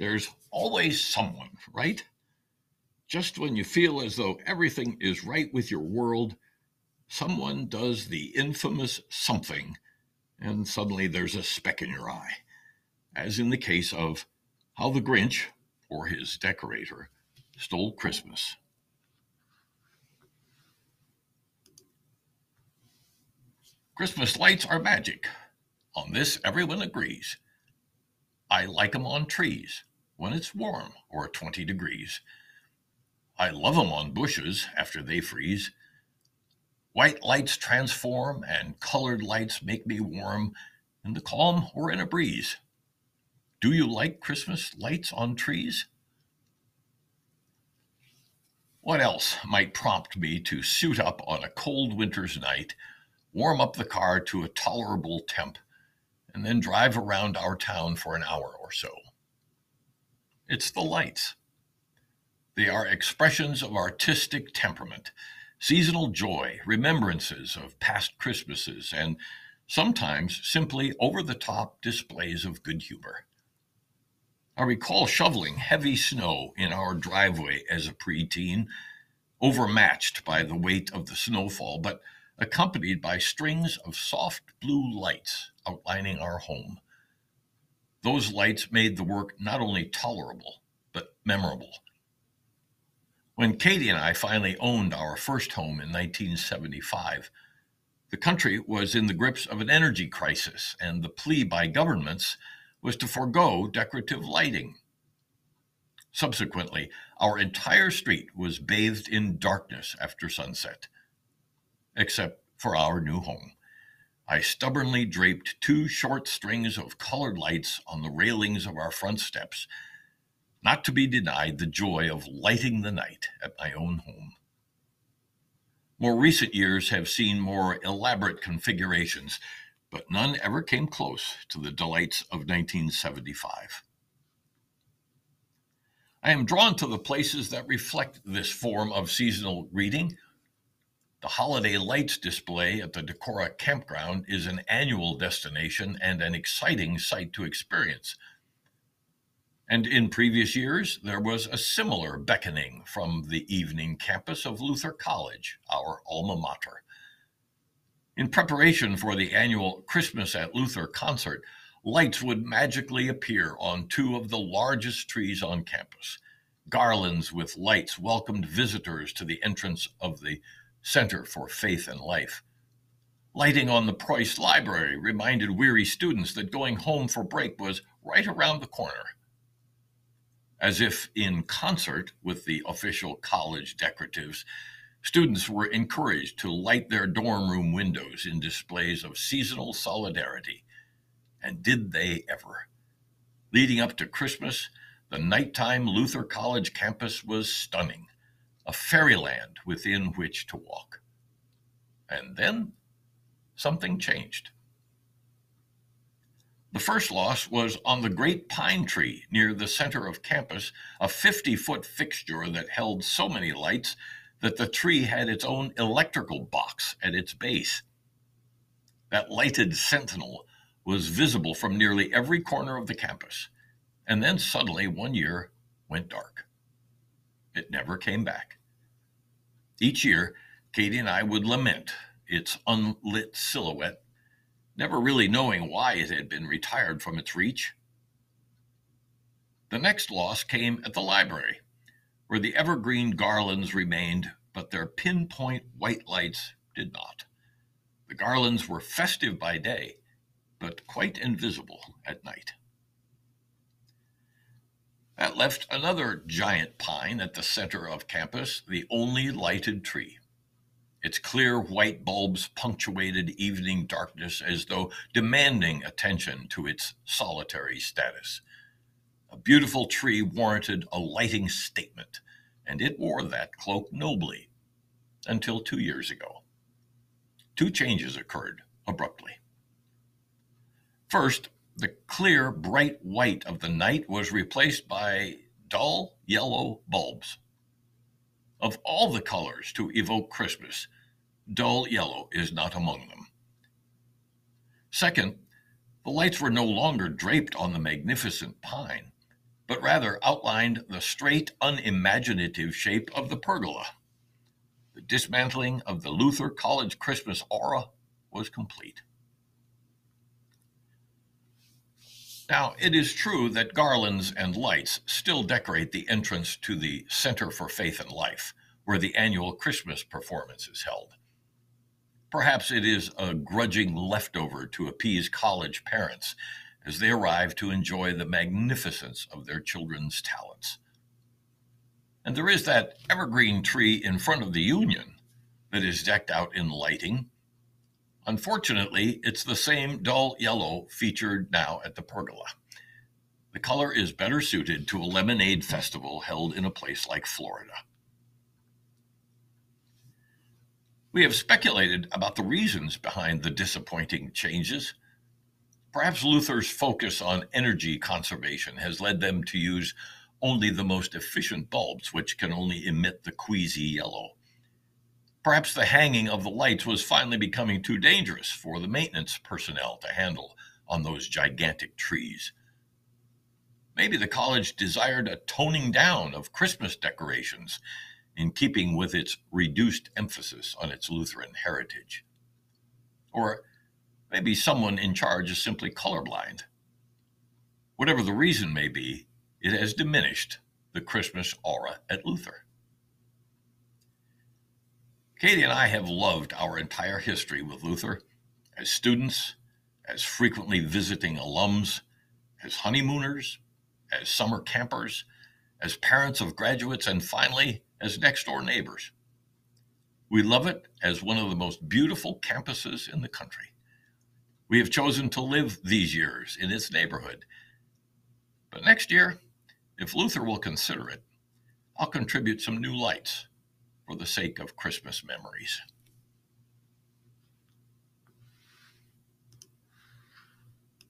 There's always someone, right? Just when you feel as though everything is right with your world, someone does the infamous something, and suddenly there's a speck in your eye, as in the case of How the Grinch, or his decorator, Stole Christmas. Christmas lights are magic. On this, everyone agrees. I like 'em on trees when it's warm or 20 degrees. I love 'em on bushes after they freeze. White lights transform and colored lights make me warm in the calm or in a breeze. Do you like Christmas lights on trees? What else might prompt me to suit up on a cold winter's night, warm up the car to a tolerable temp, and then drive around our town for an hour or so? It's the lights. They are expressions of artistic temperament, seasonal joy, remembrances of past Christmases, and sometimes simply over the top displays of good humor. I recall shoveling heavy snow in our driveway as a preteen, overmatched by the weight of the snowfall, but accompanied by strings of soft blue lights outlining our home. Those lights made the work not only tolerable, but memorable. When Katie and I finally owned our first home in 1975, the country was in the grips of an energy crisis, and the plea by governments was to forego decorative lighting. Subsequently, our entire street was bathed in darkness after sunset, except for our new home. I stubbornly draped two short strings of colored lights on the railings of our front steps, not to be denied the joy of lighting the night at my own home. More recent years have seen more elaborate configurations, but none ever came close to the delights of 1975. I am drawn to the places that reflect this form of seasonal greeting the holiday lights display at the Decorah campground is an annual destination and an exciting sight to experience. And in previous years, there was a similar beckoning from the evening campus of Luther College, our alma mater. In preparation for the annual Christmas at Luther concert, lights would magically appear on two of the largest trees on campus. Garlands with lights welcomed visitors to the entrance of the Center for Faith and Life. Lighting on the Preus Library reminded weary students that going home for break was right around the corner. As if in concert with the official college decoratives, students were encouraged to light their dorm room windows in displays of seasonal solidarity. And did they ever? Leading up to Christmas, the nighttime Luther College campus was stunning a fairyland within which to walk. And then something changed. The first loss was on the great pine tree near the center of campus, a 50 foot fixture that held so many lights that the tree had its own electrical box at its base. That lighted sentinel was visible from nearly every corner of the campus, and then suddenly one year went dark. It never came back. Each year, Katie and I would lament its unlit silhouette, never really knowing why it had been retired from its reach. The next loss came at the library, where the evergreen garlands remained, but their pinpoint white lights did not. The garlands were festive by day, but quite invisible at night. That left another giant pine at the center of campus, the only lighted tree. Its clear white bulbs punctuated evening darkness as though demanding attention to its solitary status. A beautiful tree warranted a lighting statement, and it wore that cloak nobly until two years ago. Two changes occurred abruptly. First, the clear, bright white of the night was replaced by dull yellow bulbs. Of all the colors to evoke Christmas, dull yellow is not among them. Second, the lights were no longer draped on the magnificent pine, but rather outlined the straight, unimaginative shape of the pergola. The dismantling of the Luther College Christmas aura was complete. Now, it is true that garlands and lights still decorate the entrance to the Center for Faith and Life, where the annual Christmas performance is held. Perhaps it is a grudging leftover to appease college parents as they arrive to enjoy the magnificence of their children's talents. And there is that evergreen tree in front of the Union that is decked out in lighting. Unfortunately, it's the same dull yellow featured now at the pergola. The color is better suited to a lemonade festival held in a place like Florida. We have speculated about the reasons behind the disappointing changes. Perhaps Luther's focus on energy conservation has led them to use only the most efficient bulbs, which can only emit the queasy yellow. Perhaps the hanging of the lights was finally becoming too dangerous for the maintenance personnel to handle on those gigantic trees. Maybe the college desired a toning down of Christmas decorations in keeping with its reduced emphasis on its Lutheran heritage. Or maybe someone in charge is simply colorblind. Whatever the reason may be, it has diminished the Christmas aura at Luther. Katie and I have loved our entire history with Luther as students, as frequently visiting alums, as honeymooners, as summer campers, as parents of graduates, and finally, as next door neighbors. We love it as one of the most beautiful campuses in the country. We have chosen to live these years in its neighborhood. But next year, if Luther will consider it, I'll contribute some new lights for the sake of Christmas memories.